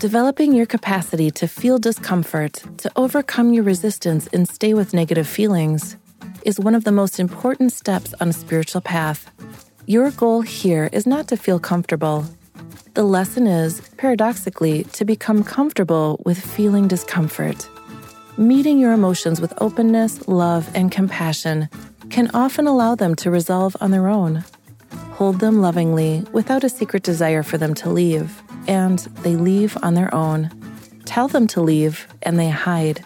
Developing your capacity to feel discomfort, to overcome your resistance and stay with negative feelings is one of the most important steps on a spiritual path. Your goal here is not to feel comfortable. The lesson is, paradoxically, to become comfortable with feeling discomfort. Meeting your emotions with openness, love, and compassion can often allow them to resolve on their own. Hold them lovingly without a secret desire for them to leave and they leave on their own. Tell them to leave, and they hide,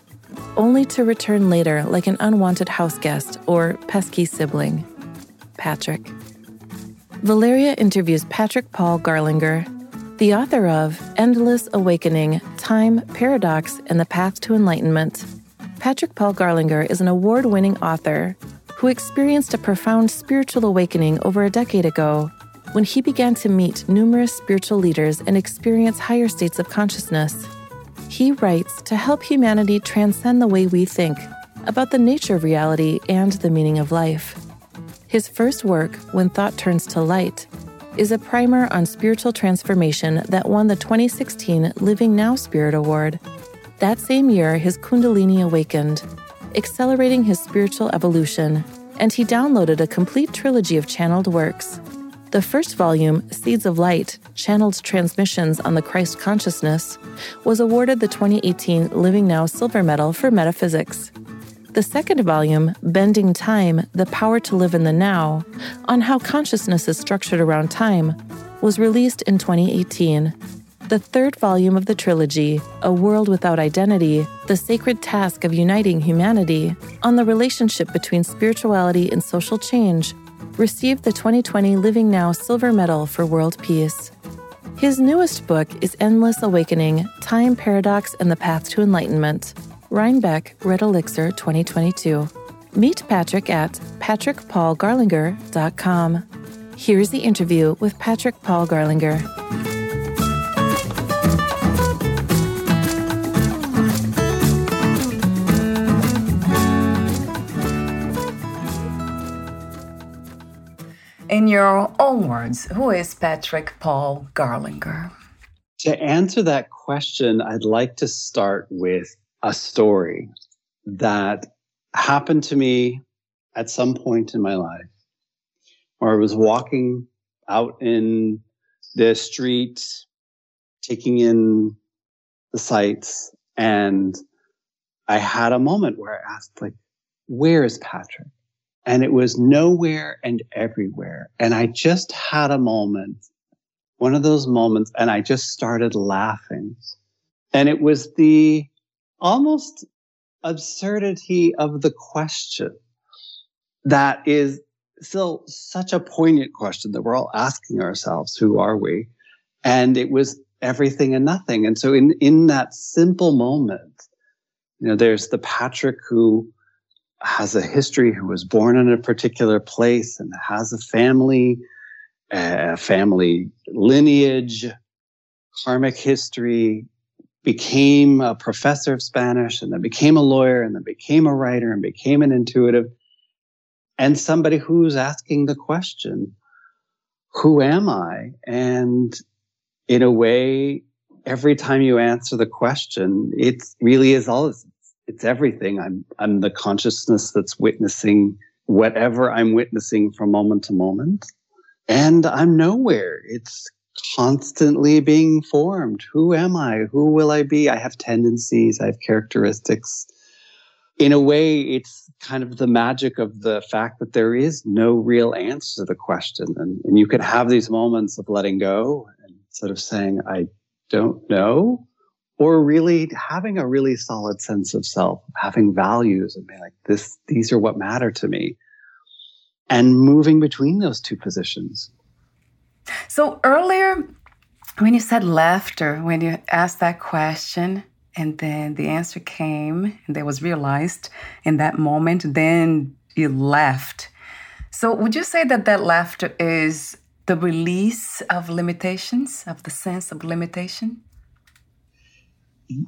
only to return later like an unwanted house guest or pesky sibling. Patrick. Valeria interviews Patrick Paul Garlinger, the author of Endless Awakening Time, Paradox, and the Path to Enlightenment. Patrick Paul Garlinger is an award winning author who experienced a profound spiritual awakening over a decade ago when he began to meet numerous spiritual leaders and experience higher states of consciousness. He writes to help humanity transcend the way we think about the nature of reality and the meaning of life. His first work, When Thought Turns to Light, is a primer on spiritual transformation that won the 2016 Living Now Spirit Award. That same year, his Kundalini awakened, accelerating his spiritual evolution, and he downloaded a complete trilogy of channeled works the first volume, Seeds of Light Channeled Transmissions on the Christ Consciousness, was awarded the 2018 Living Now Silver Medal for Metaphysics. The second volume, Bending Time The Power to Live in the Now, on how consciousness is structured around time, was released in 2018. The third volume of the trilogy, A World Without Identity The Sacred Task of Uniting Humanity, on the relationship between spirituality and social change, received the 2020 Living Now Silver Medal for World Peace. His newest book is Endless Awakening Time Paradox and the Path to Enlightenment. Rhinebeck Red Elixir 2022. Meet Patrick at patrickpaulgarlinger.com. Here's the interview with Patrick Paul Garlinger. Your own words, who is Patrick Paul Garlinger? To answer that question, I'd like to start with a story that happened to me at some point in my life where I was walking out in the street, taking in the sights, and I had a moment where I asked, like, where is Patrick? And it was nowhere and everywhere. And I just had a moment, one of those moments, and I just started laughing. And it was the almost absurdity of the question that is still such a poignant question that we're all asking ourselves who are we? And it was everything and nothing. And so in, in that simple moment, you know, there's the Patrick who has a history, who was born in a particular place and has a family, a family lineage, karmic history, became a professor of Spanish and then became a lawyer and then became a writer and became an intuitive and somebody who's asking the question, who am I? And in a way, every time you answer the question, it really is all it's everything. I'm I'm the consciousness that's witnessing whatever I'm witnessing from moment to moment. And I'm nowhere. It's constantly being formed. Who am I? Who will I be? I have tendencies, I have characteristics. in a way, it's kind of the magic of the fact that there is no real answer to the question. And, and you can have these moments of letting go and sort of saying, I don't know, or really having a really solid sense of self, having values and being like, this, these are what matter to me. And moving between those two positions. So earlier, when you said laughter, when you asked that question, and then the answer came and that was realized in that moment then you left so would you say that that laughter is the release of limitations of the sense of limitation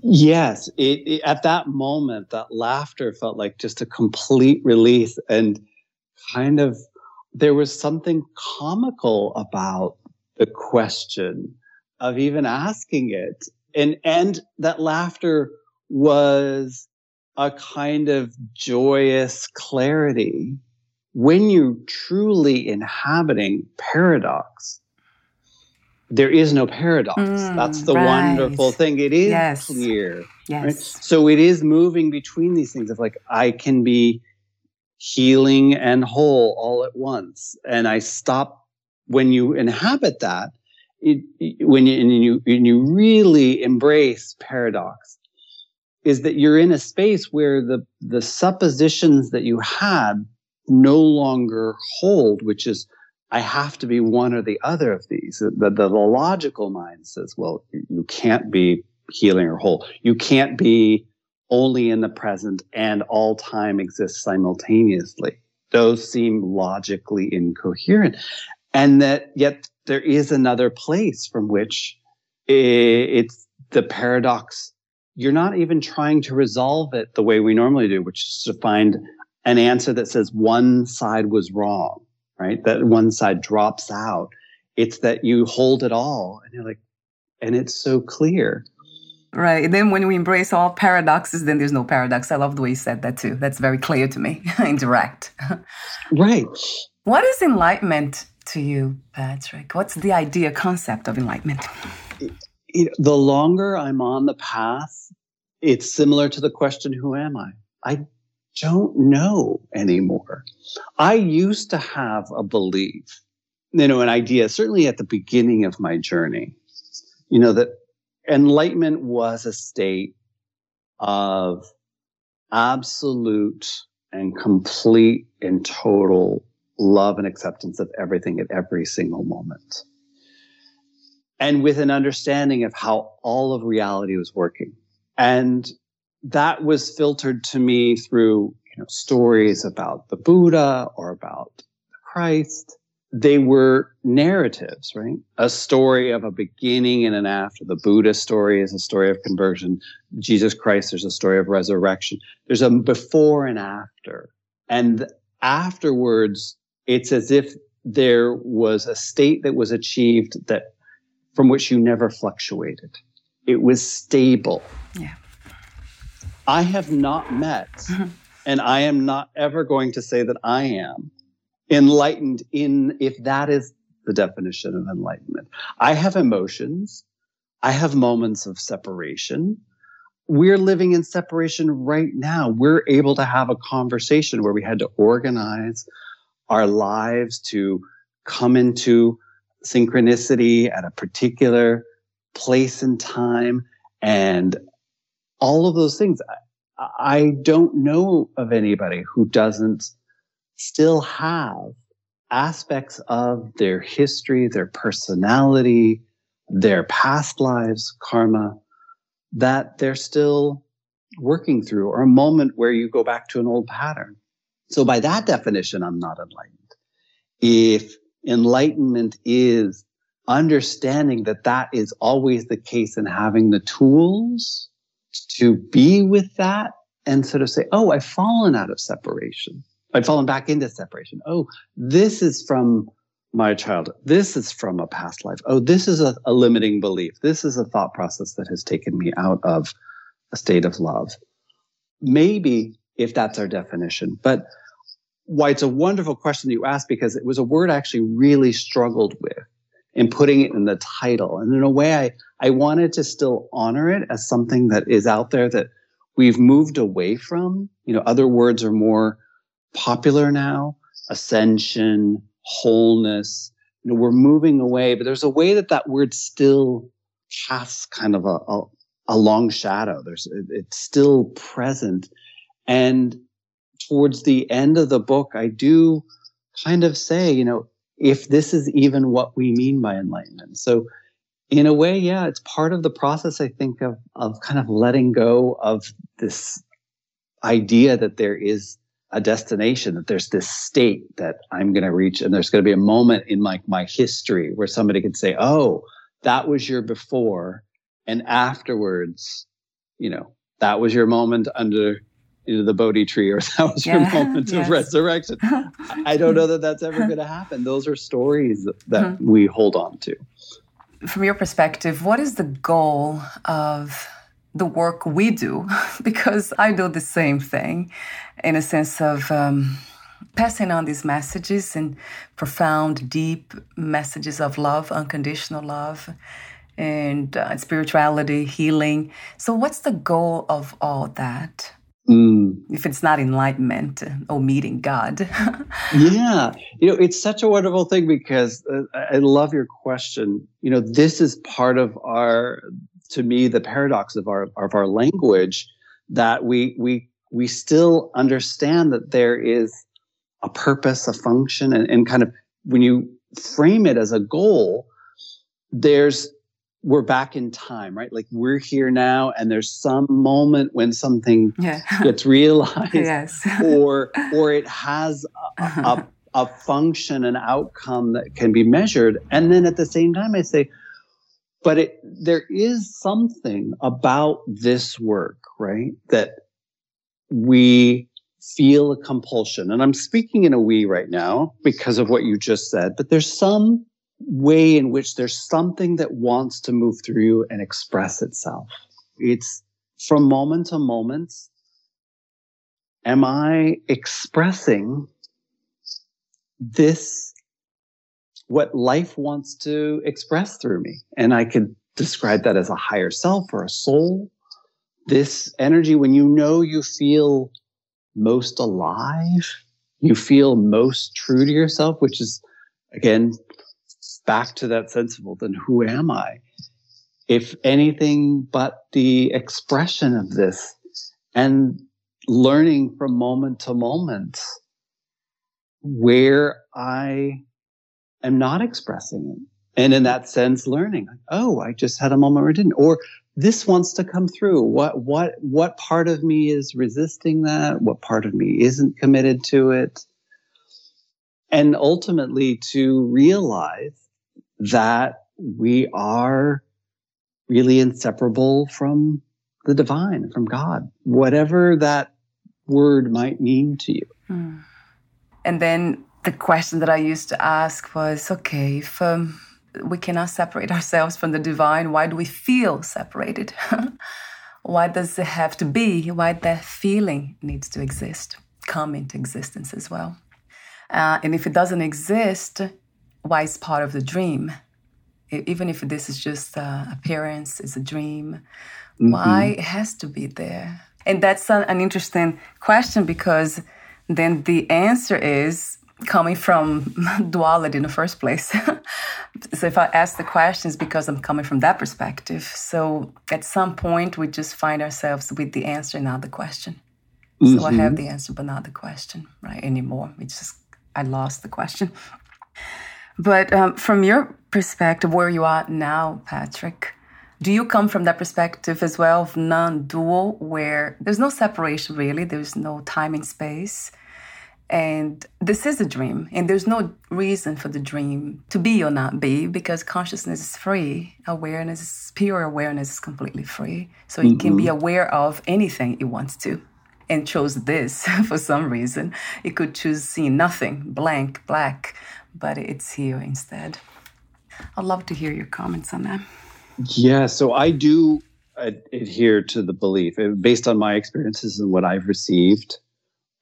yes it, it, at that moment that laughter felt like just a complete release and kind of there was something comical about the question of even asking it. And and that laughter was a kind of joyous clarity when you're truly inhabiting paradox there is no paradox mm, that's the right. wonderful thing it is yes. clear yes right? so it is moving between these things of like i can be healing and whole all at once and i stop when you inhabit that it, it, when you, and you, when you really embrace paradox is that you're in a space where the, the suppositions that you had no longer hold, which is, I have to be one or the other of these. The, the, the logical mind says, well, you can't be healing or whole. You can't be only in the present and all time exists simultaneously. Those seem logically incoherent. And that yet there is another place from which it's the paradox. You're not even trying to resolve it the way we normally do, which is to find an answer that says one side was wrong, right? That one side drops out. It's that you hold it all and you're like, and it's so clear. Right. Then when we embrace all paradoxes, then there's no paradox. I love the way you said that too. That's very clear to me and direct. right. What is enlightenment to you, Patrick? What's the idea, concept of enlightenment? the longer I'm on the path, it's similar to the question, Who am I? I don't know anymore. I used to have a belief, you know, an idea, certainly at the beginning of my journey, you know, that enlightenment was a state of absolute and complete and total love and acceptance of everything at every single moment. And with an understanding of how all of reality was working. And that was filtered to me through you know, stories about the Buddha or about Christ. They were narratives, right? A story of a beginning and an after. The Buddha story is a story of conversion. Jesus Christ, there's a story of resurrection. There's a before and after. And afterwards, it's as if there was a state that was achieved that from which you never fluctuated. It was stable. Yeah. I have not met, and I am not ever going to say that I am enlightened in if that is the definition of enlightenment. I have emotions. I have moments of separation. We're living in separation right now. We're able to have a conversation where we had to organize our lives to come into synchronicity at a particular place and time and all of those things. I, I don't know of anybody who doesn't still have aspects of their history, their personality, their past lives, karma, that they're still working through, or a moment where you go back to an old pattern. So by that definition, I'm not enlightened. If enlightenment is understanding that that is always the case and having the tools to be with that and sort of say, oh, I've fallen out of separation. I've fallen back into separation. Oh, this is from my childhood. This is from a past life. Oh, this is a, a limiting belief. This is a thought process that has taken me out of a state of love. Maybe if that's our definition. But why it's a wonderful question that you asked because it was a word I actually really struggled with in putting it in the title. And in a way, I, I wanted to still honor it as something that is out there that we've moved away from you know, other words are more popular now ascension, wholeness. You know, we're moving away, but there's a way that that word still casts kind of a, a, a long shadow. There's, it's still present. And towards the end of the book, I do kind of say, you know, if this is even what we mean by enlightenment. So, in a way, yeah, it's part of the process, I think, of, of kind of letting go of this idea that there is a destination, that there's this state that I'm going to reach, and there's going to be a moment in my, my history where somebody can say, oh, that was your before, and afterwards, you know, that was your moment under you know, the Bodhi tree, or that was yeah, your moment yes. of resurrection. I don't know that that's ever going to happen. Those are stories that mm-hmm. we hold on to. From your perspective, what is the goal of the work we do? because I do the same thing in a sense of um, passing on these messages and profound, deep messages of love, unconditional love and uh, spirituality, healing. So, what's the goal of all that? Mm. If it's not enlightenment or meeting God. yeah. You know, it's such a wonderful thing because uh, I love your question. You know, this is part of our, to me, the paradox of our, of our language that we, we, we still understand that there is a purpose, a function, and, and kind of when you frame it as a goal, there's we're back in time, right? Like we're here now, and there's some moment when something yeah. gets realized, yes. or or it has a, uh-huh. a, a, function, an outcome that can be measured. And then at the same time, I say, but it there is something about this work, right? That we feel a compulsion, and I'm speaking in a we right now because of what you just said. But there's some way in which there's something that wants to move through you and express itself. It's from moment to moment. Am I expressing this, what life wants to express through me? And I could describe that as a higher self or a soul. This energy, when you know you feel most alive, you feel most true to yourself, which is again back to that well, then who am I? If anything but the expression of this and learning from moment to moment where I am not expressing it. And in that sense, learning, oh, I just had a moment where I didn't, or this wants to come through. What, what, what part of me is resisting that? What part of me isn't committed to it? And ultimately to realize that we are really inseparable from the divine, from God, whatever that word might mean to you. Hmm. And then the question that I used to ask was okay, if um, we cannot separate ourselves from the divine, why do we feel separated? why does it have to be? Why that feeling needs to exist, come into existence as well? Uh, and if it doesn't exist, why it's part of the dream. Even if this is just uh, appearance, it's a dream, mm-hmm. why it has to be there? And that's an, an interesting question because then the answer is coming from duality in the first place. so if I ask the questions because I'm coming from that perspective. So at some point we just find ourselves with the answer, and not the question. Mm-hmm. So I have mm-hmm. the answer, but not the question, right? Anymore. It's just I lost the question. But um, from your perspective, where you are now, Patrick, do you come from that perspective as well of non-dual, where there's no separation really, there's no time and space, and this is a dream, and there's no reason for the dream to be or not be because consciousness is free. Awareness, is, pure awareness, is completely free. So mm-hmm. it can be mm-hmm. aware of anything it wants to and chose this for some reason. It could choose seeing nothing, blank, black, but it's here instead. I'd love to hear your comments on that. Yeah, so I do adhere to the belief, uh, based on my experiences and what I've received,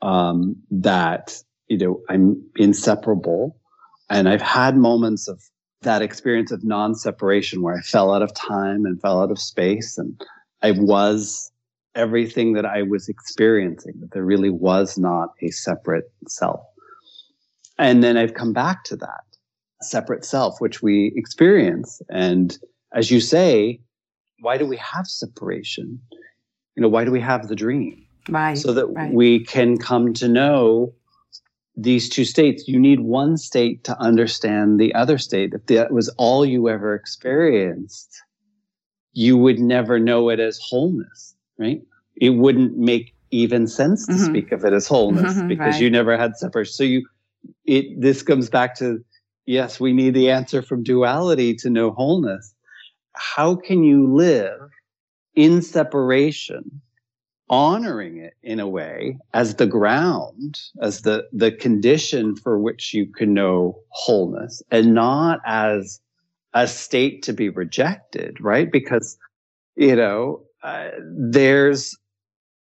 um, that you know I'm inseparable, and I've had moments of that experience of non-separation where I fell out of time and fell out of space, and I was everything that I was experiencing, that there really was not a separate self. And then I've come back to that separate self, which we experience. And as you say, why do we have separation? You know, why do we have the dream? Right. So that right. we can come to know these two states. You need one state to understand the other state. If that was all you ever experienced, you would never know it as wholeness, right? It wouldn't make even sense to Mhm. speak of it as wholeness Mhm, because right. you never had separation. So you, it, this comes back to, yes, we need the answer from duality to know wholeness. How can you live in separation, honoring it in a way as the ground, as the, the condition for which you can know wholeness and not as a state to be rejected, right? Because, you know, uh, there's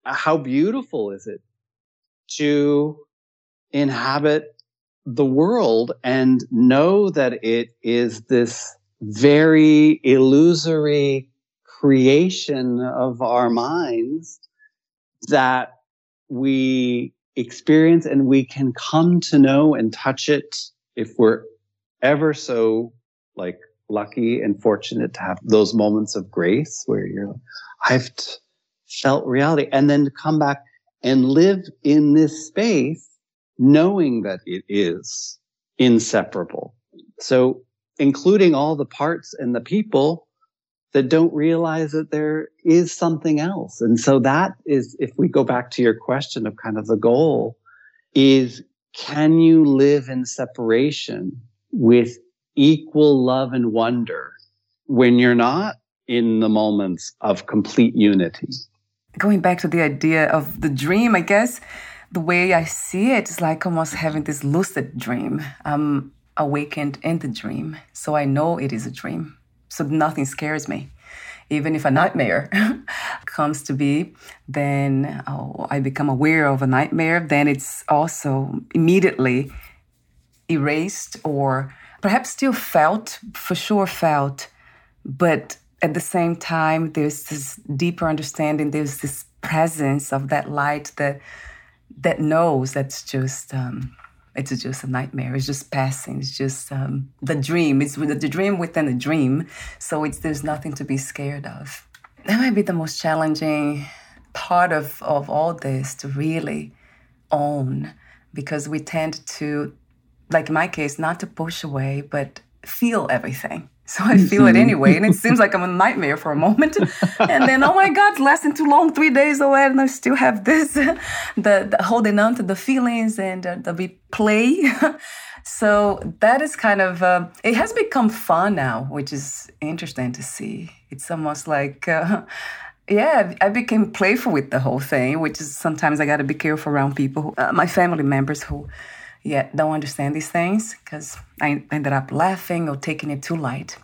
how beautiful is it to inhabit the world and know that it is this very illusory creation of our minds that we experience and we can come to know and touch it if we're ever so like lucky and fortunate to have those moments of grace where you're I've t- felt reality and then to come back and live in this space knowing that it is inseparable. So including all the parts and the people that don't realize that there is something else. And so that is, if we go back to your question of kind of the goal is can you live in separation with equal love and wonder when you're not in the moments of complete unity? Going back to the idea of the dream, I guess the way I see it is like almost having this lucid dream. I'm awakened in the dream, so I know it is a dream. So nothing scares me. Even if a nightmare comes to be, then oh, I become aware of a nightmare, then it's also immediately erased or perhaps still felt, for sure felt, but at the same time, there's this deeper understanding, there's this presence of that light that that knows that's just um, it's just a nightmare. It's just passing. It's just um, the dream. It's the, dream within a dream. So it's there's nothing to be scared of. That might be the most challenging part of of all this to really own, because we tend to, like in my case, not to push away, but feel everything. So I feel it anyway, and it seems like I'm a nightmare for a moment, and then oh my God, it's lasting too long, three days away, and I still have this, the, the holding on to the feelings and uh, the replay. so that is kind of uh, it has become fun now, which is interesting to see. It's almost like. Uh, yeah, I became playful with the whole thing, which is sometimes I got to be careful around people, who, uh, my family members who yeah, don't understand these things because I ended up laughing or taking it too light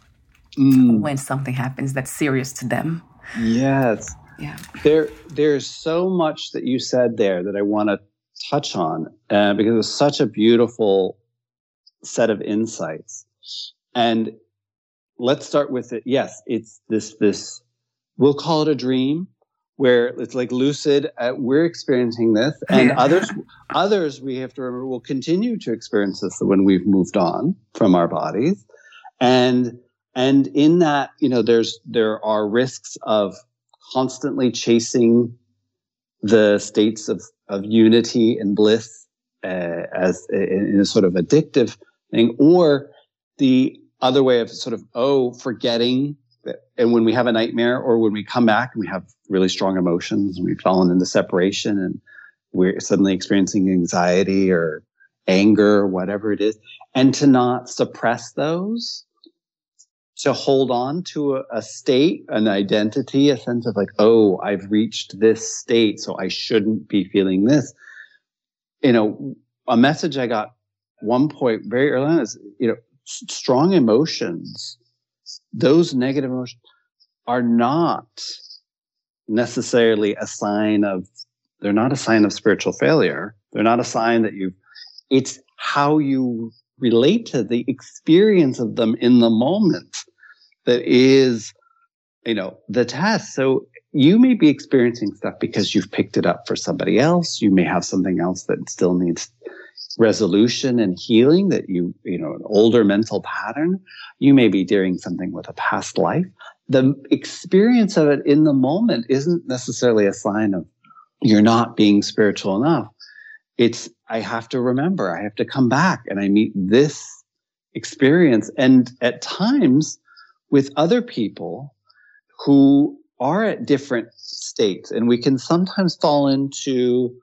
when something happens that's serious to them. Yes. Yeah. There, there's so much that you said there that I want to touch on uh, because it was such a beautiful set of insights. And let's start with it. Yes, it's this, this, we'll call it a dream where it's like lucid. Uh, we're experiencing this and others, others we have to remember will continue to experience this when we've moved on from our bodies. And, and in that, you know, there's, there are risks of constantly chasing the states of, of unity and bliss uh, as in, in a sort of addictive thing, or the other way of sort of oh forgetting and when we have a nightmare or when we come back and we have really strong emotions and we've fallen into separation and we're suddenly experiencing anxiety or anger or whatever it is, and to not suppress those to hold on to a, a state, an identity, a sense of like, oh, I've reached this state, so I shouldn't be feeling this. You know, a message I got one point very early on is, you know, strong emotions, those negative emotions are not necessarily a sign of, they're not a sign of spiritual failure. They're not a sign that you've, it's how you relate to the experience of them in the moment that is, you know, the test. So you may be experiencing stuff because you've picked it up for somebody else. You may have something else that still needs resolution and healing that you, you know, an older mental pattern. You may be doing something with a past life. The experience of it in the moment isn't necessarily a sign of you're not being spiritual enough. It's, I have to remember, I have to come back and I meet this experience. And at times with other people who are at different states and we can sometimes fall into,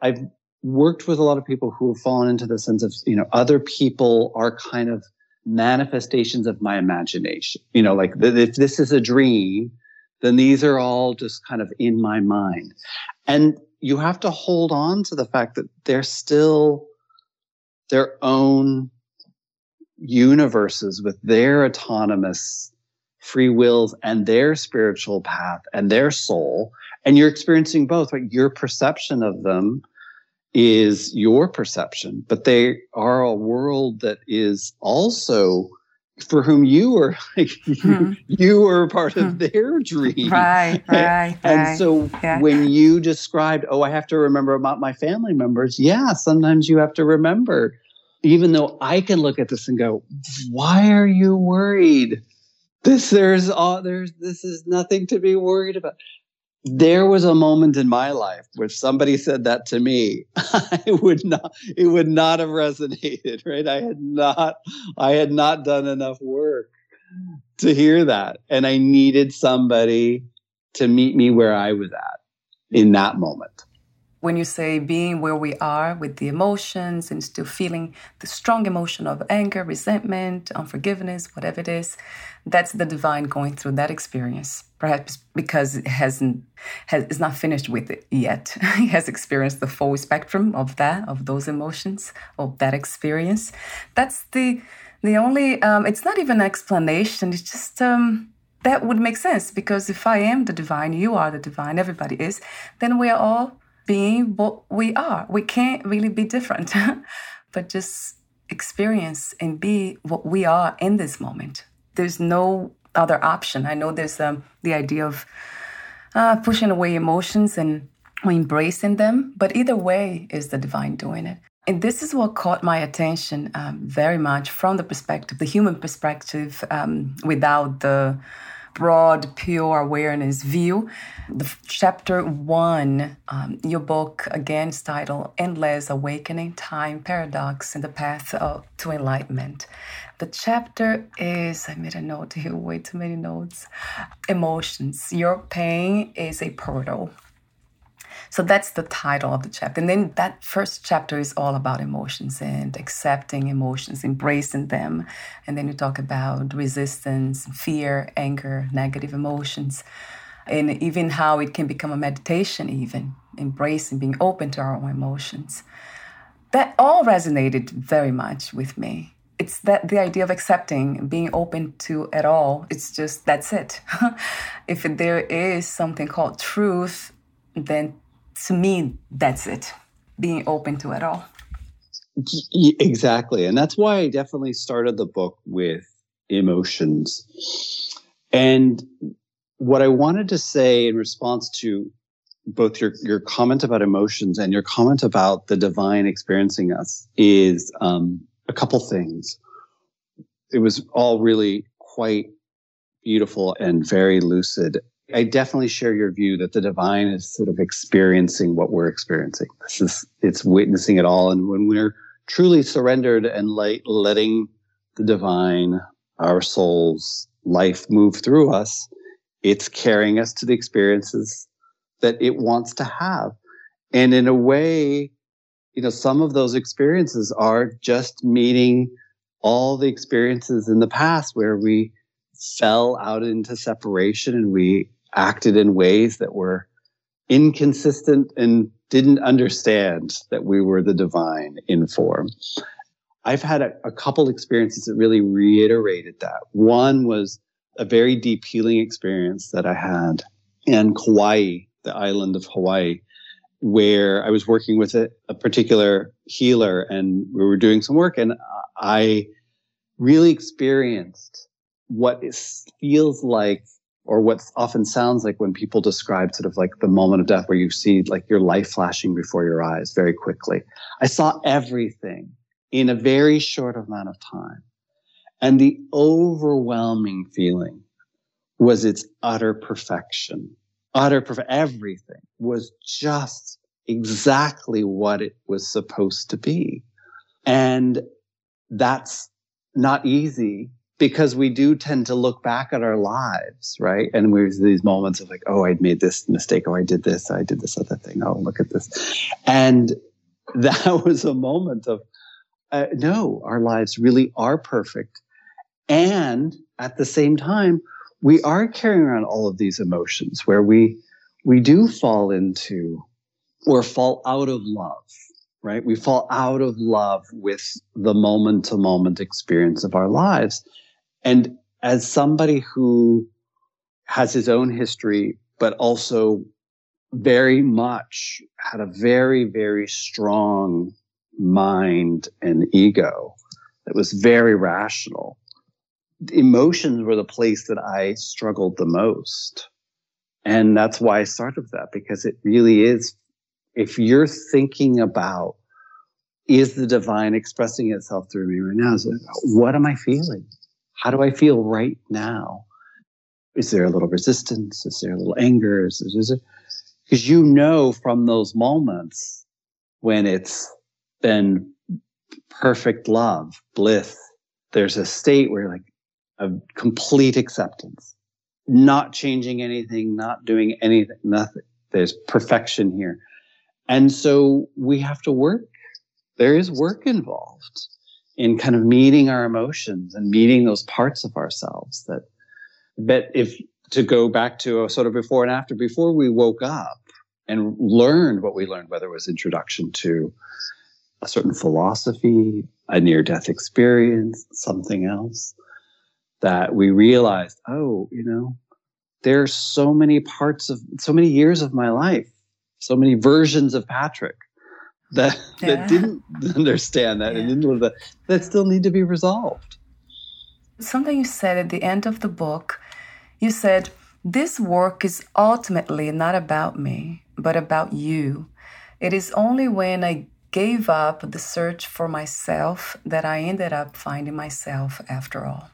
I've worked with a lot of people who have fallen into the sense of, you know, other people are kind of manifestations of my imagination. You know, like if this is a dream, then these are all just kind of in my mind. And you have to hold on to the fact that they're still their own universes with their autonomous free wills and their spiritual path and their soul. And you're experiencing both, right? Your perception of them is your perception, but they are a world that is also for whom you are like, hmm. you, were part of hmm. their dream right right and, right. so yeah. when you described oh i have to remember about my family members yeah sometimes you have to remember even though i can look at this and go why are you worried this there's all there's this is nothing to be worried about there was a moment in my life where somebody said that to me i would not it would not have resonated right? I had not i had not done enough work to hear that. And i needed somebody to meet me where i was at in that moment when you say being where we are with the emotions and still feeling the strong emotion of anger, resentment, unforgiveness, whatever it is, that's the divine going through that experience. Perhaps because it hasn't has is not finished with it yet. he has experienced the full spectrum of that, of those emotions, of that experience. That's the the only um, it's not even an explanation, it's just um, that would make sense because if I am the divine, you are the divine, everybody is, then we are all being what we are. We can't really be different, but just experience and be what we are in this moment. There's no other option. I know there's um, the idea of uh, pushing away emotions and embracing them, but either way is the divine doing it. And this is what caught my attention um, very much from the perspective, the human perspective, um, without the broad, pure awareness view. The chapter one, um, your book again is titled Endless Awakening Time Paradox in the Path of, to Enlightenment. The chapter is, I made a note here, way too many notes. Emotions. Your pain is a portal so that's the title of the chapter. And then that first chapter is all about emotions and accepting emotions, embracing them. And then you talk about resistance, fear, anger, negative emotions, and even how it can become a meditation, even embracing, being open to our own emotions. That all resonated very much with me. It's that the idea of accepting, being open to it all. It's just that's it. if there is something called truth, then to me, that's it. Being open to it all. Exactly. And that's why I definitely started the book with emotions. And what I wanted to say in response to both your, your comment about emotions and your comment about the divine experiencing us is um, a couple things. It was all really quite beautiful and very lucid. I definitely share your view that the divine is sort of experiencing what we're experiencing. This is it's witnessing it all, and when we're truly surrendered and like letting the divine, our souls, life move through us, it's carrying us to the experiences that it wants to have, and in a way, you know, some of those experiences are just meeting all the experiences in the past where we fell out into separation and we acted in ways that were inconsistent and didn't understand that we were the divine in form. I've had a, a, couple experiences that really reiterated that. One was a very deep healing experience that I had in Kauai, the island of Hawaii, where I was working with a, a particular healer and we were doing some work and I really experienced what feels like or what often sounds like when people describe sort of like the moment of death where you see like your life flashing before your eyes very quickly. I saw everything in a very short amount of time. And the overwhelming feeling was its utter perfection. Utter perfect. Everything was just exactly what it was supposed to be. And that's not easy because we do tend to look back at our lives, right? And there's these moments of like, oh, I made this mistake. Oh, I did this. I did this other thing. Oh, look at this. And that was a moment of, uh, no, our lives really are perfect. And at the same time, we are carrying around all of these emotions where we, we do fall into or fall out of love right? We fall out of love with the moment to moment experience of our lives. And as somebody who has his own history, but also very much had a very, very strong mind and ego that was very rational. Emotions were the place that I struggled the most. And that's why I started with that, because it really is, if you're thinking about, is the divine expressing itself through me right now? What am I feeling? How do I feel right now? Is there a little resistance? Is there a little anger? Is, is, is because you know from those moments when it's been perfect love, bliss, there's a state where like a complete acceptance, not changing anything, not doing anything, nothing. There's perfection here. And so we have to work. There is work involved in kind of meeting our emotions and meeting those parts of ourselves that but if to go back to a sort of before and after before we woke up and learned what we learned whether it was introduction to a certain philosophy a near death experience something else that we realized oh you know there's so many parts of so many years of my life so many versions of patrick that yeah. that didn't understand that yeah. and didn't live that that still need to be resolved. Something you said at the end of the book, you said, This work is ultimately not about me, but about you. It is only when I gave up the search for myself that I ended up finding myself after all.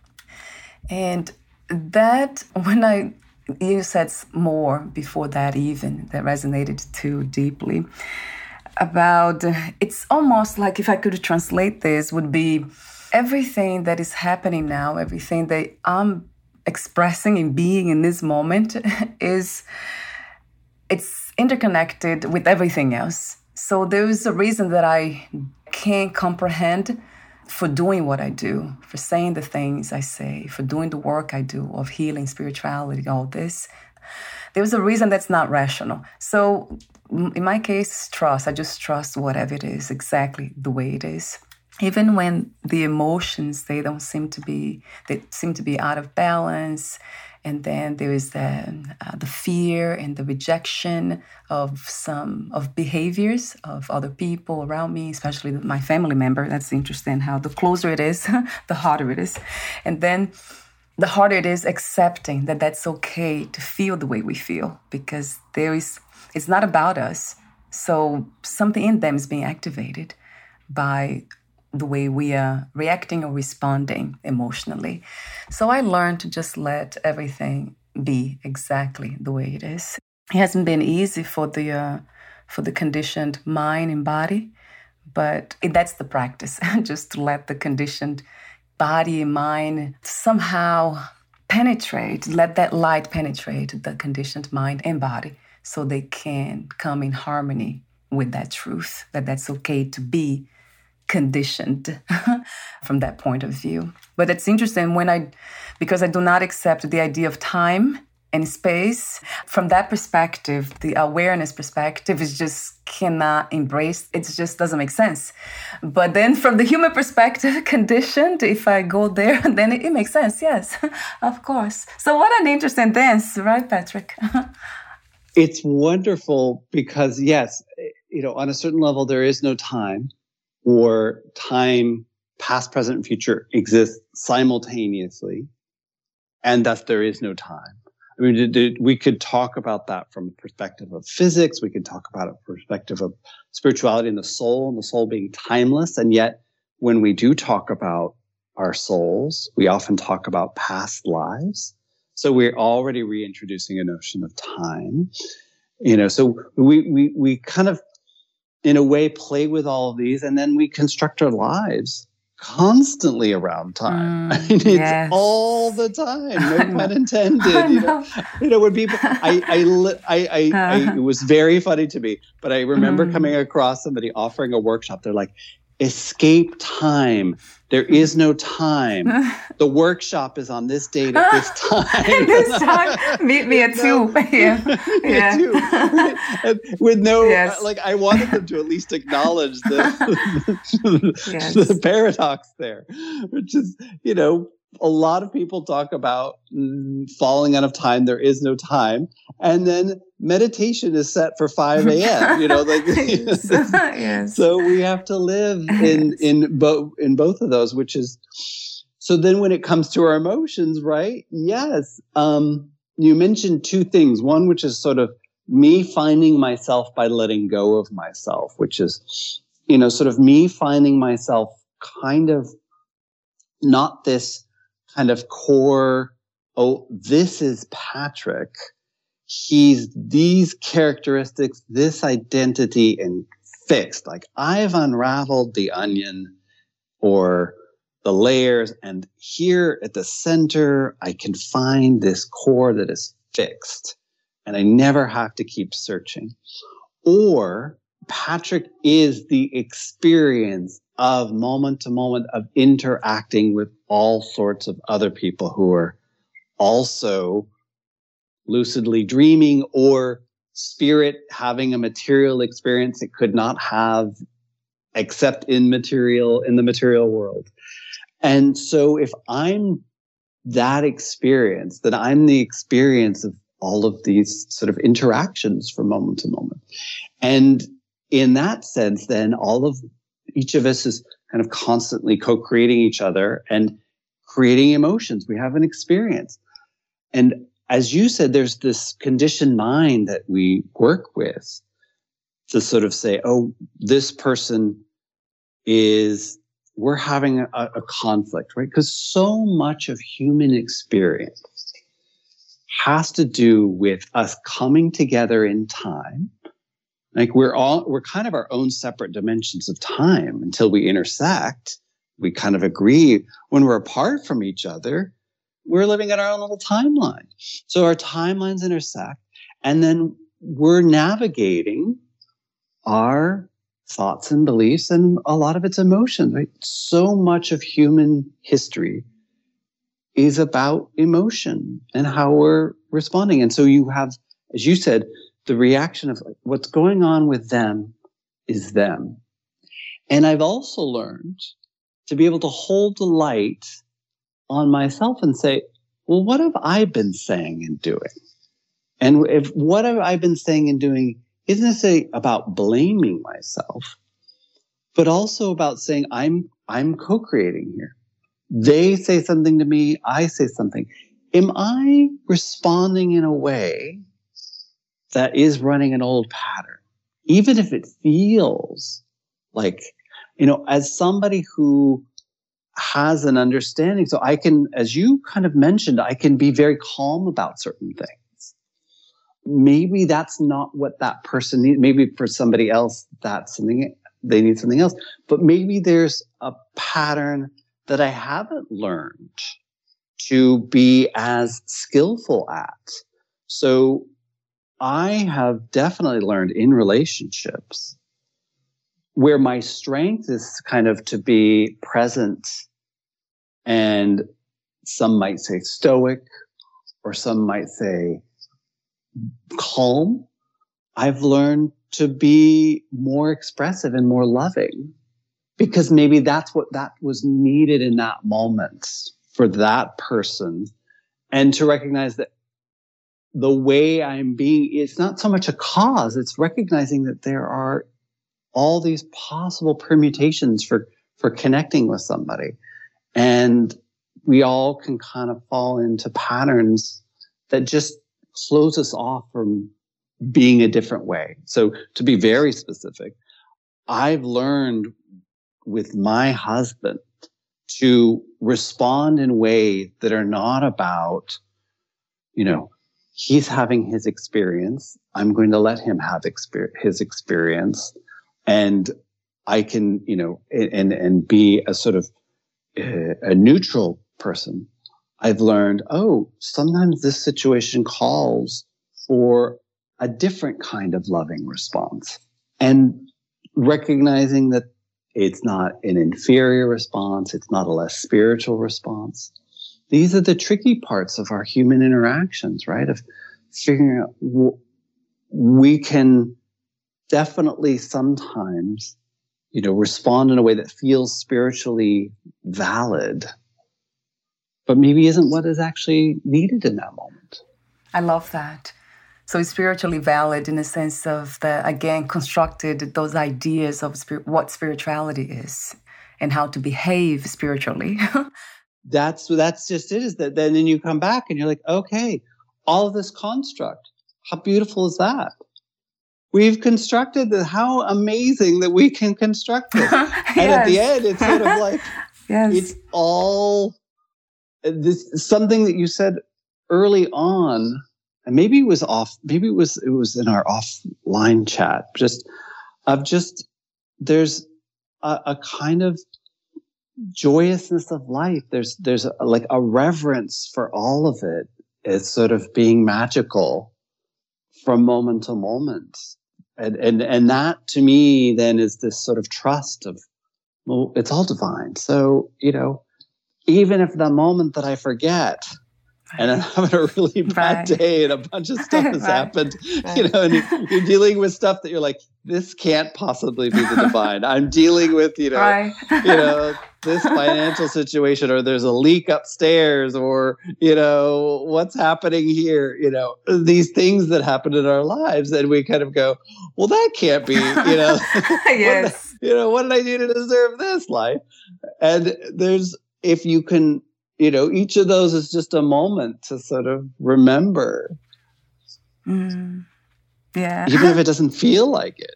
And that, when I, you said more before that, even, that resonated too deeply about it's almost like if I could translate this would be everything that is happening now, everything that I'm expressing and being in this moment is it's interconnected with everything else. So there is a reason that I can't comprehend for doing what I do, for saying the things I say, for doing the work I do of healing, spirituality, all this. There's a reason that's not rational. So in my case, trust. I just trust whatever it is, exactly the way it is. Even when the emotions they don't seem to be they seem to be out of balance, and then there is the uh, the fear and the rejection of some of behaviors of other people around me, especially my family member. That's interesting. How the closer it is, the harder it is, and then the harder it is accepting that that's okay to feel the way we feel because there is it's not about us. So something in them is being activated by the way we are reacting or responding emotionally. So I learned to just let everything be exactly the way it is. It hasn't been easy for the uh, for the conditioned mind and body, but that's the practice. just to let the conditioned body mind somehow penetrate, let that light penetrate the conditioned mind and body so they can come in harmony with that truth that that's okay to be conditioned from that point of view. But it's interesting when I, because I do not accept the idea of time and space from that perspective, the awareness perspective is just cannot embrace. It just doesn't make sense. But then from the human perspective, conditioned, if I go there, then it, it makes sense. Yes, of course. So what an interesting dance, right, Patrick? it's wonderful because yes, you know, on a certain level, there is no time or time, past, present, and future exist simultaneously. And thus there is no time. I mean, we could talk about that from a perspective of physics. We could talk about it from perspective of spirituality and the soul, and the soul being timeless. And yet, when we do talk about our souls, we often talk about past lives. So we're already reintroducing a notion of time. You know, so we we we kind of in a way play with all of these and then we construct our lives constantly around time. Mm, I mean, it's yes. all the time. No pun intended. You know, you know, when people, I, I, I, I, uh-huh. it was very funny to me, but I remember mm. coming across somebody offering a workshop. They're like, escape time. There hmm. is no time. The workshop is on this date at this time. this time, meet me at two. Yeah, yeah. Two. With no, yes. like, I wanted them to at least acknowledge the yes. the paradox there, which is, you know, a lot of people talk about mm, falling out of time. There is no time. And then meditation is set for 5 a.m. You know, like yes. so we have to live in in both in both of those, which is so then when it comes to our emotions, right? Yes. Um, you mentioned two things. One, which is sort of me finding myself by letting go of myself, which is, you know, sort of me finding myself kind of not this kind of core, oh, this is Patrick. He's these characteristics, this identity, and fixed. Like I've unraveled the onion or the layers, and here at the center, I can find this core that is fixed, and I never have to keep searching. Or Patrick is the experience of moment to moment of interacting with all sorts of other people who are also lucidly dreaming or spirit having a material experience it could not have except in material in the material world. And so if i'm that experience that i'm the experience of all of these sort of interactions from moment to moment. And in that sense then all of each of us is kind of constantly co-creating each other and creating emotions. We have an experience. And as you said, there's this conditioned mind that we work with to sort of say, oh, this person is, we're having a, a conflict, right? Because so much of human experience has to do with us coming together in time like we're all, we're kind of our own separate dimensions of time until we intersect. We kind of agree when we're apart from each other, we're living in our own little timeline. So our timelines intersect and then we're navigating our thoughts and beliefs and a lot of its emotions, right? So much of human history is about emotion and how we're responding. And so you have, as you said, the reaction of what's going on with them is them. And I've also learned to be able to hold the light on myself and say, well, what have I been saying and doing? And if what have I been saying and doing isn't necessarily about blaming myself, but also about saying I'm I'm co-creating here. They say something to me, I say something. Am I responding in a way that is running an old pattern, even if it feels like, you know, as somebody who has an understanding, so I can, as you kind of mentioned, I can be very calm about certain things. Maybe that's not what that person needs. Maybe for somebody else, that's something they need something else. But maybe there's a pattern that I haven't learned to be as skillful at. So I have definitely learned in relationships where my strength is kind of to be present and some might say stoic or some might say calm. I've learned to be more expressive and more loving because maybe that's what that was needed in that moment for that person and to recognize that the way I'm being, it's not so much a cause, it's recognizing that there are all these possible permutations for, for connecting with somebody. And we all can kind of fall into patterns that just close us off from being a different way. So to be very specific, I've learned with my husband to respond in ways that are not about, you know, he's having his experience. I'm going to let him have exper- his experience. And I can, you know, and, and be a sort of uh, a neutral person. I've learned, oh, sometimes this situation calls for a different kind of loving response and recognizing that it's not an inferior response. It's not a less spiritual response. These are the tricky parts of our human interactions, right? Of figuring out we can definitely sometimes, you know, respond in a way that feels spiritually valid, but maybe isn't what is actually needed in that moment. I love that. So it's spiritually valid in the sense of the again constructed those ideas of what spirituality is and how to behave spiritually. that's that's just it. Is that then then you come back and you're like, okay, all of this construct, how beautiful is that? We've constructed that. How amazing that we can construct it. yes. And at the end, it's sort of like yes. it's all uh, this something that you said early on and maybe it was off maybe it was it was in our offline chat just of just there's a, a kind of joyousness of life. There's there's a, like a reverence for all of it. It's sort of being magical from moment to moment. And and and that to me then is this sort of trust of well it's all divine. So you know even if the moment that i forget and I'm having a really bad right. day and a bunch of stuff has right. happened, right. you know, and you're dealing with stuff that you're like, this can't possibly be the divine. I'm dealing with, you know, you know, this financial situation or there's a leak upstairs or, you know, what's happening here, you know, these things that happen in our lives. And we kind of go, well, that can't be, you know, yes. you know, what did I do to deserve this life? And there's, if you can you know, each of those is just a moment to sort of remember. Mm. Yeah. Even if it doesn't feel like it.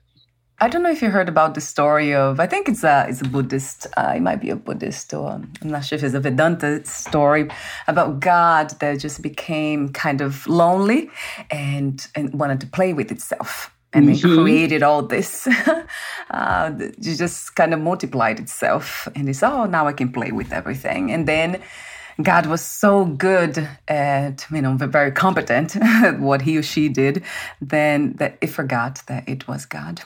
I don't know if you heard about the story of. I think it's a it's a Buddhist. Uh, it might be a Buddhist or I'm not sure if it's a Vedanta story about God that just became kind of lonely and and wanted to play with itself and mm-hmm. then created all this. uh, it just kind of multiplied itself, and it's oh now I can play with everything, and then God was so good at, you know, very competent at what he or she did, then that it forgot that it was God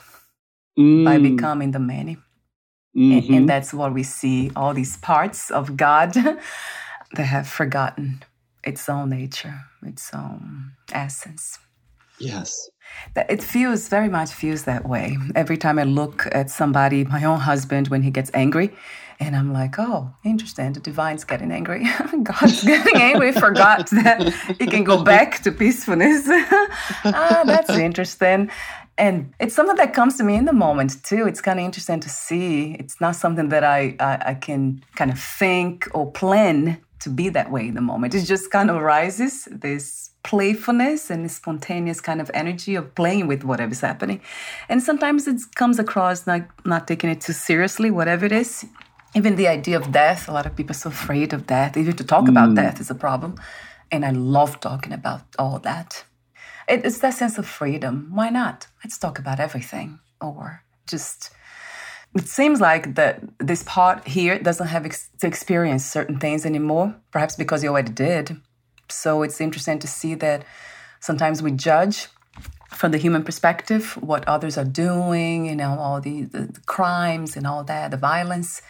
mm. by becoming the many. Mm-hmm. And, and that's what we see all these parts of God that have forgotten its own nature, its own essence. Yes. It feels very much feels that way. Every time I look at somebody, my own husband, when he gets angry, and I'm like, oh, interesting. The divine's getting angry. God's getting angry, forgot that it can go back to peacefulness. ah, that's interesting. And it's something that comes to me in the moment too. It's kind of interesting to see. It's not something that I, I, I can kind of think or plan to be that way in the moment. It just kind of arises this playfulness and spontaneous kind of energy of playing with whatever's happening. And sometimes it comes across like not taking it too seriously, whatever it is even the idea of death, a lot of people are so afraid of death. Even to talk mm. about death is a problem. And I love talking about all that. it's that sense of freedom. Why not? Let's talk about everything. Or just, it seems like that this part here doesn't have ex- to experience certain things anymore, perhaps because you already did. So it's interesting to see that sometimes we judge from the human perspective what others are doing, you know, all the, the, the crimes and all that, the violence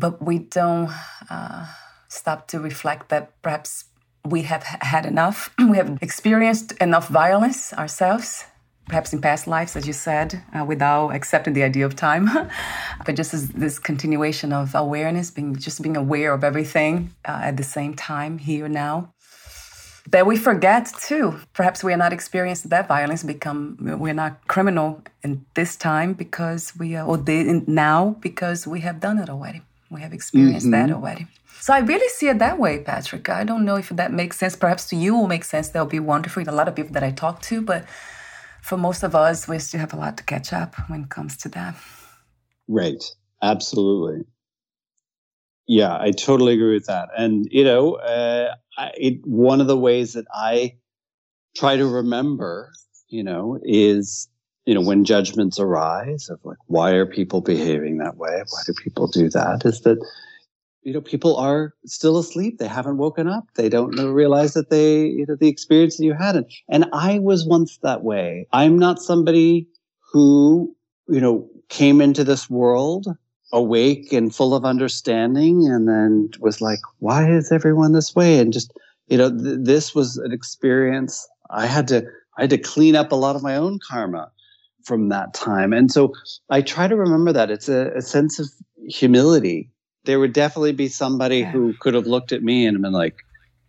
but we don't uh, stop to reflect that perhaps we have had enough. we have experienced enough violence ourselves, perhaps in past lives, as you said, uh, without accepting the idea of time. but just as this continuation of awareness, being just being aware of everything uh, at the same time, here now. That we forget too. Perhaps we are not experiencing that violence. Become we're not criminal in this time because we are, or they, now because we have done it already. We have experienced mm-hmm. that already. So I really see it that way, Patrick. I don't know if that makes sense. Perhaps to you will make sense. That'll be wonderful. A lot of people that I talk to, but for most of us, we still have a lot to catch up when it comes to that. Right. Absolutely. Yeah, I totally agree with that. And you know, uh, I, it, one of the ways that I try to remember, you know, is you know when judgments arise of like why are people behaving that way? Why do people do that? Is that you know people are still asleep. They haven't woken up. They don't realize that they you know the experience that you had. And, and i was once that way. I'm not somebody who you know came into this world awake and full of understanding and then was like why is everyone this way? And just you know th- this was an experience. I had to i had to clean up a lot of my own karma from that time. And so i try to remember that. It's a, a sense of humility. There would definitely be somebody yeah. who could have looked at me and been like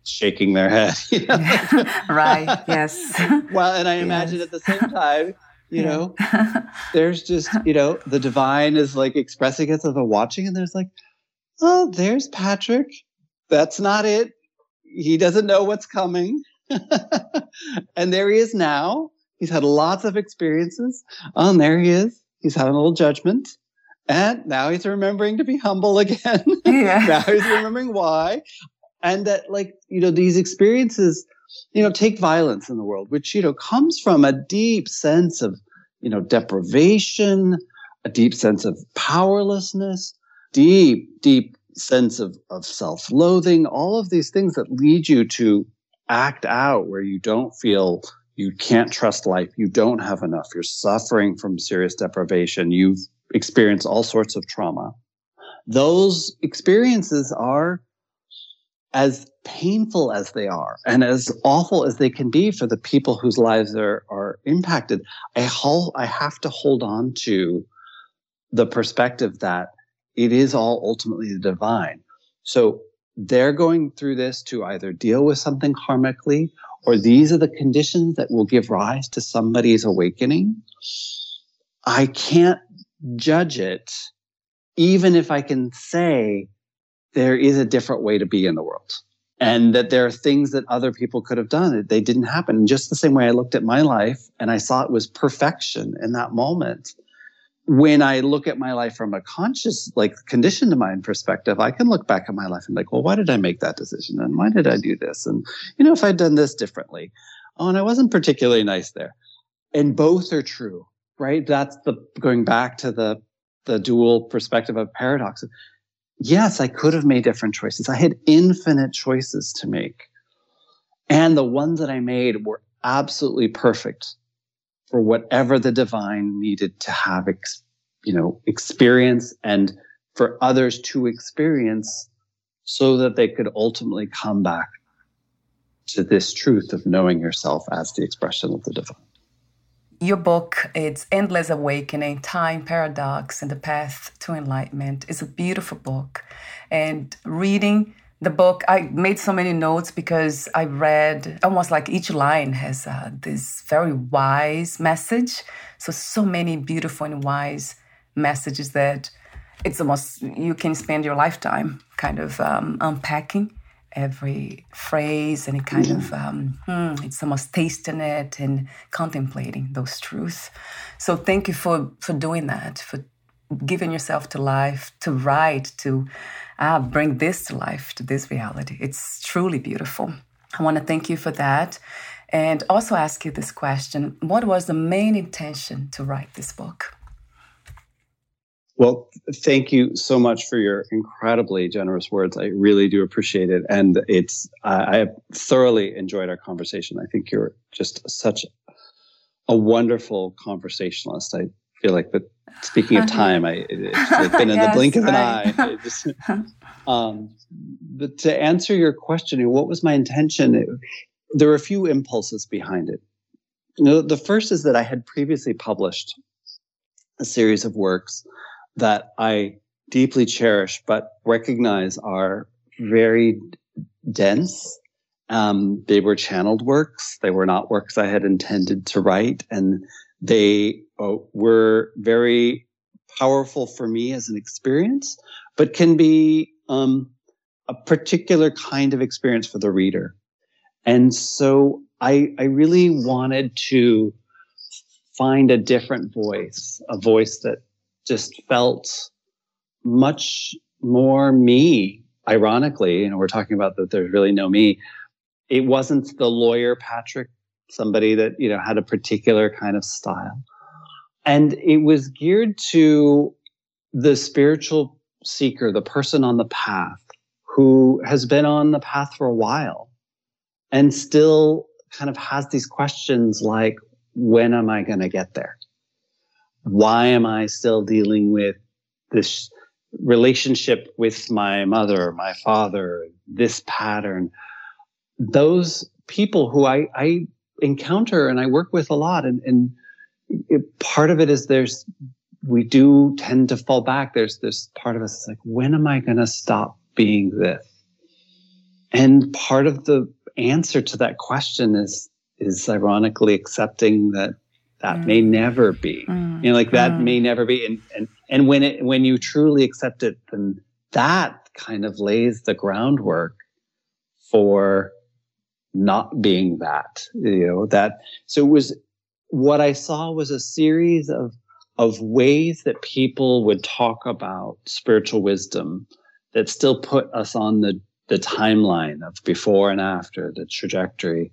shaking their head you know? right. Yes. Well and i imagine yes. at the same time you know there's just you know the divine is like expressing itself and watching and there's like oh there's patrick. That's not it. He doesn't know what's coming. And there he is now he's had lots of experiences. Oh and there he is. He's having a little judgment. And now he's remembering to be humble again. Yeah. now he's remembering why. And that like you know these experiences you know, take violence in the world, which, you know, comes from a deep sense of, you know, deprivation, a deep sense of powerlessness, deep, deep sense of, of self loathing, all of these things that lead you to act out where you don't feel you can't trust life, you don't have enough, you're suffering from serious deprivation, you've experienced all sorts of trauma. Those experiences are as painful as they are and as awful as they can be for the people whose lives are, are impacted, I, hol- I have to hold on to the perspective that it is all ultimately the divine. So they're going through this to either deal with something karmically or these are the conditions that will give rise to somebody's awakening. I can't judge it, even if I can say there is a different way to be in the world and that there are things that other people could have done that they didn't happen just the same way i looked at my life and i saw it was perfection in that moment when i look at my life from a conscious like conditioned mind perspective i can look back at my life and like well why did i make that decision? And why did i do this? And you know if i'd done this differently. Oh and i wasn't particularly nice there. And both are true right? That's the going back to the the dual perspective of paradox. Yes, I could have made different choices. I had infinite choices to make. And the ones that I made were absolutely perfect for whatever the divine needed to have, ex- you know, experience and for others to experience so that they could ultimately come back to this truth of knowing yourself as the expression of the divine your book, it's Endless Awakening Time, Paradox, and the Path to Enlightenment, is a beautiful book. And reading the book, I made so many notes because I read almost like each line has uh, this very wise message. So, so many beautiful and wise messages that it's almost you can spend your lifetime kind of um, unpacking every phrase and kind of um, hmm, it's almost tasting it and contemplating those truths so thank you for for doing that for giving yourself to life to write to uh, bring this to life to this reality it's truly beautiful i want to thank you for that and also ask you this question what was the main intention to write this book well, thank you so much for your incredibly generous words. I really do appreciate it, and it's I have thoroughly enjoyed our conversation. I think you're just such a wonderful conversationalist. I feel like that. Speaking of time, I it's like been in yes, the blink of an right. eye. Just, um, but to answer your question, what was my intention? It, there were a few impulses behind it. You know, the first is that I had previously published a series of works that I deeply cherish, but recognize are very dense. Um, they were channeled works. They were not works I had intended to write. And they uh, were very powerful for me as an experience, but can be um, a particular kind of experience for the reader. And so I, I really wanted to find a different voice, a voice that just felt much more me. Ironically, you know, we're talking about that there's really no me. It wasn't the lawyer Patrick, somebody that, you know, had a particular kind of style. And it was geared to the spiritual seeker, the person on the path who has been on the path for a while and still kind of has these questions like, when am I going to get there? Why am I still dealing with this relationship with my mother, my father, this pattern? Those people who I, I encounter and I work with a lot, and, and it, part of it is there's we do tend to fall back. There's this part of us like, when am I going to stop being this? And part of the answer to that question is is ironically accepting that that mm. may never be. Mm. You know, like that mm. may never be. And and and when it when you truly accept it, then that kind of lays the groundwork for not being that. You know, that so it was what I saw was a series of of ways that people would talk about spiritual wisdom that still put us on the the timeline of before and after the trajectory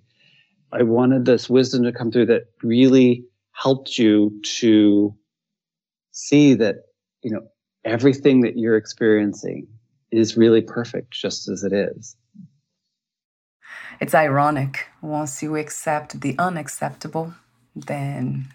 I wanted this wisdom to come through that really helped you to see that, you know, everything that you're experiencing is really perfect just as it is. It's ironic. Once you accept the unacceptable, then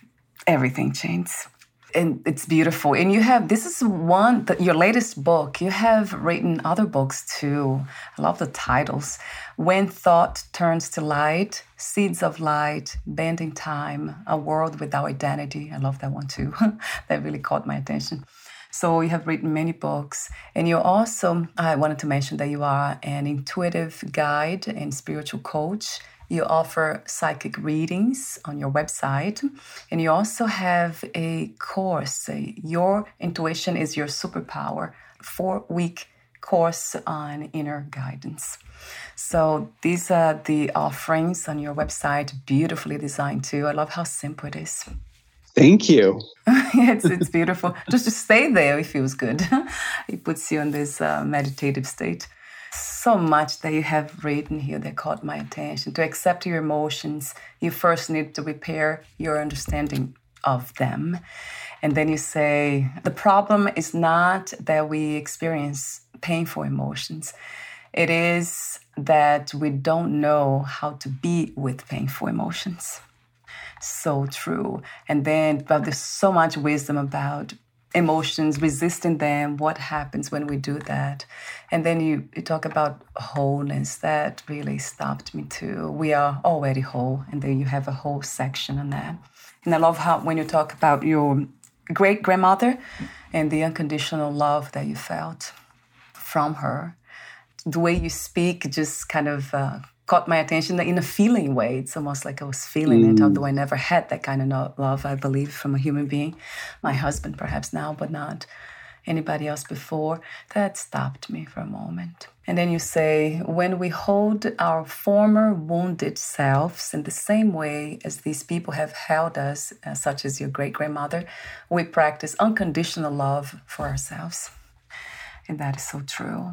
everything changes and it's beautiful. And you have this is one your latest book. You have written other books too. I love the titles. When thought turns to light, seeds of light, bending time, a world without identity. I love that one too. that really caught my attention. So you have written many books, and you also I wanted to mention that you are an intuitive guide and spiritual coach you offer psychic readings on your website, and you also have a course. Your intuition is your superpower, four week course on inner guidance. So these are the offerings on your website, beautifully designed too. I love how simple it is. Thank you. it's, it's beautiful. Just to stay there, it feels good. it puts you in this uh, meditative state so much that you have written here that caught my attention. To accept your emotions, you first need to repair your understanding of them. And then you say, the problem is not that we experience painful emotions, it is that we don't know how to be with painful emotions. So true. And then, but there's so much wisdom about emotions, resisting them, what happens when we do that. And then you, you talk about wholeness. That really stopped me too. We are already whole, and then you have a whole section on that. And I love how when you talk about your great grandmother and the unconditional love that you felt from her, the way you speak just kind of uh, caught my attention in a feeling way. It's almost like I was feeling mm. it, although I never had that kind of love, I believe, from a human being. My husband, perhaps now, but not anybody else before. That stopped me for a moment. And then you say, when we hold our former wounded selves in the same way as these people have held us, uh, such as your great grandmother, we practice unconditional love for ourselves. And that is so true.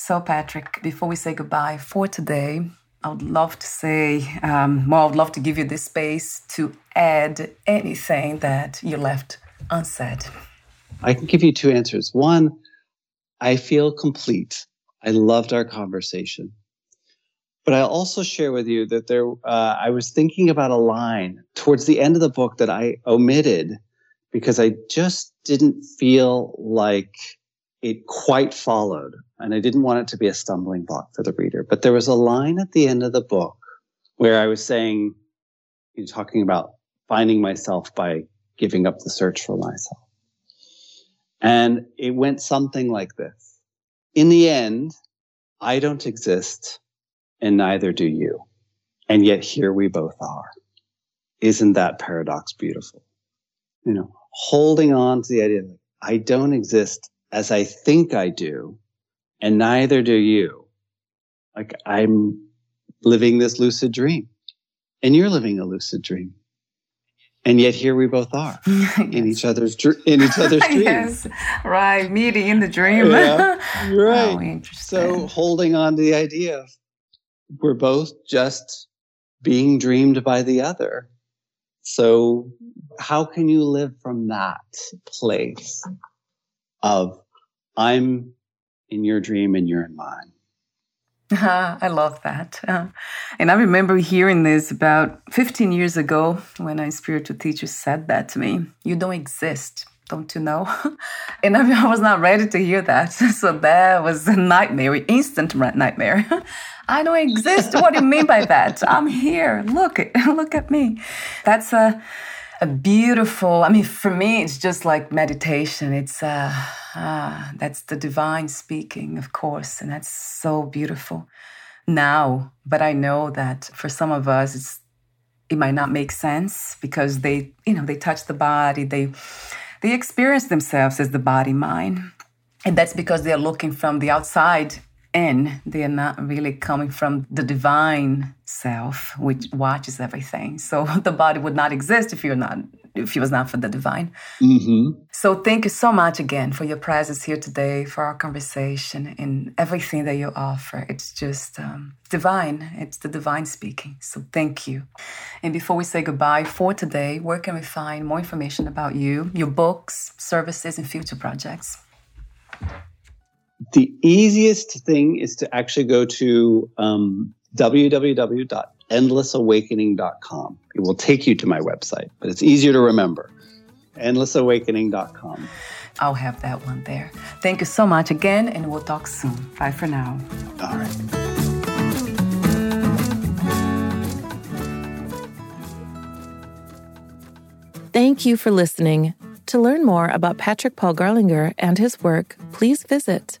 So, Patrick, before we say goodbye for today, I would love to say, um, well, I would love to give you this space to add anything that you left unsaid. I can give you two answers. One, I feel complete. I loved our conversation. But I also share with you that there, uh, I was thinking about a line towards the end of the book that I omitted because I just didn't feel like it quite followed. And I didn't want it to be a stumbling block for the reader. But there was a line at the end of the book where I was saying, you know, talking about finding myself by giving up the search for myself. And it went something like this. In the end, I don't exist and neither do you. And yet here we both are. Isn't that paradox beautiful? You know, holding on to the idea that I don't exist as I think I do, and neither do you. Like I'm living this lucid dream, and you're living a lucid dream. And yet here we both are yes. in each other's in each other's dreams. yes, right. Meeting in the dream. yeah, right. Oh. So holding on to the idea of we're both just being dreamed by the other. So how can you live from that place of I'm in your dream and you're in mine? I love that. Uh, and I remember hearing this about 15 years ago when a spiritual teacher said that to me. You don't exist, don't you know? and I, I was not ready to hear that. So that was a nightmare, instant nightmare. I don't exist. What do you mean by that? I'm here. Look, look at me. That's a a beautiful i mean for me it's just like meditation. It's uh, uh, that's the divine speaking of course and that's so beautiful. Now but i know that for some of us it's it might not make sense because they you know they touch the body they they experience themselves as the body mind. And that's because they're looking from the outside in they're not really coming from the divine self which watches everything. So the body would not exist if you're not if it was not for the divine. Mm-hmm. so thank you so much again for your presence here today for our conversation and everything that you offer. It's just um, divine. It's the divine speaking. So thank you. And before we say goodbye for today where can we find more information about you your books services and future projects the easiest thing is to actually go to um, www.endlessawakening.com. It will take you to my website, but it's easier to remember. endlessawakening.com. I'll have that one there. Thank you so much again, and we'll talk soon. Bye for now. All right. Thank you for listening. To learn more about Patrick Paul Garlinger and his work, please visit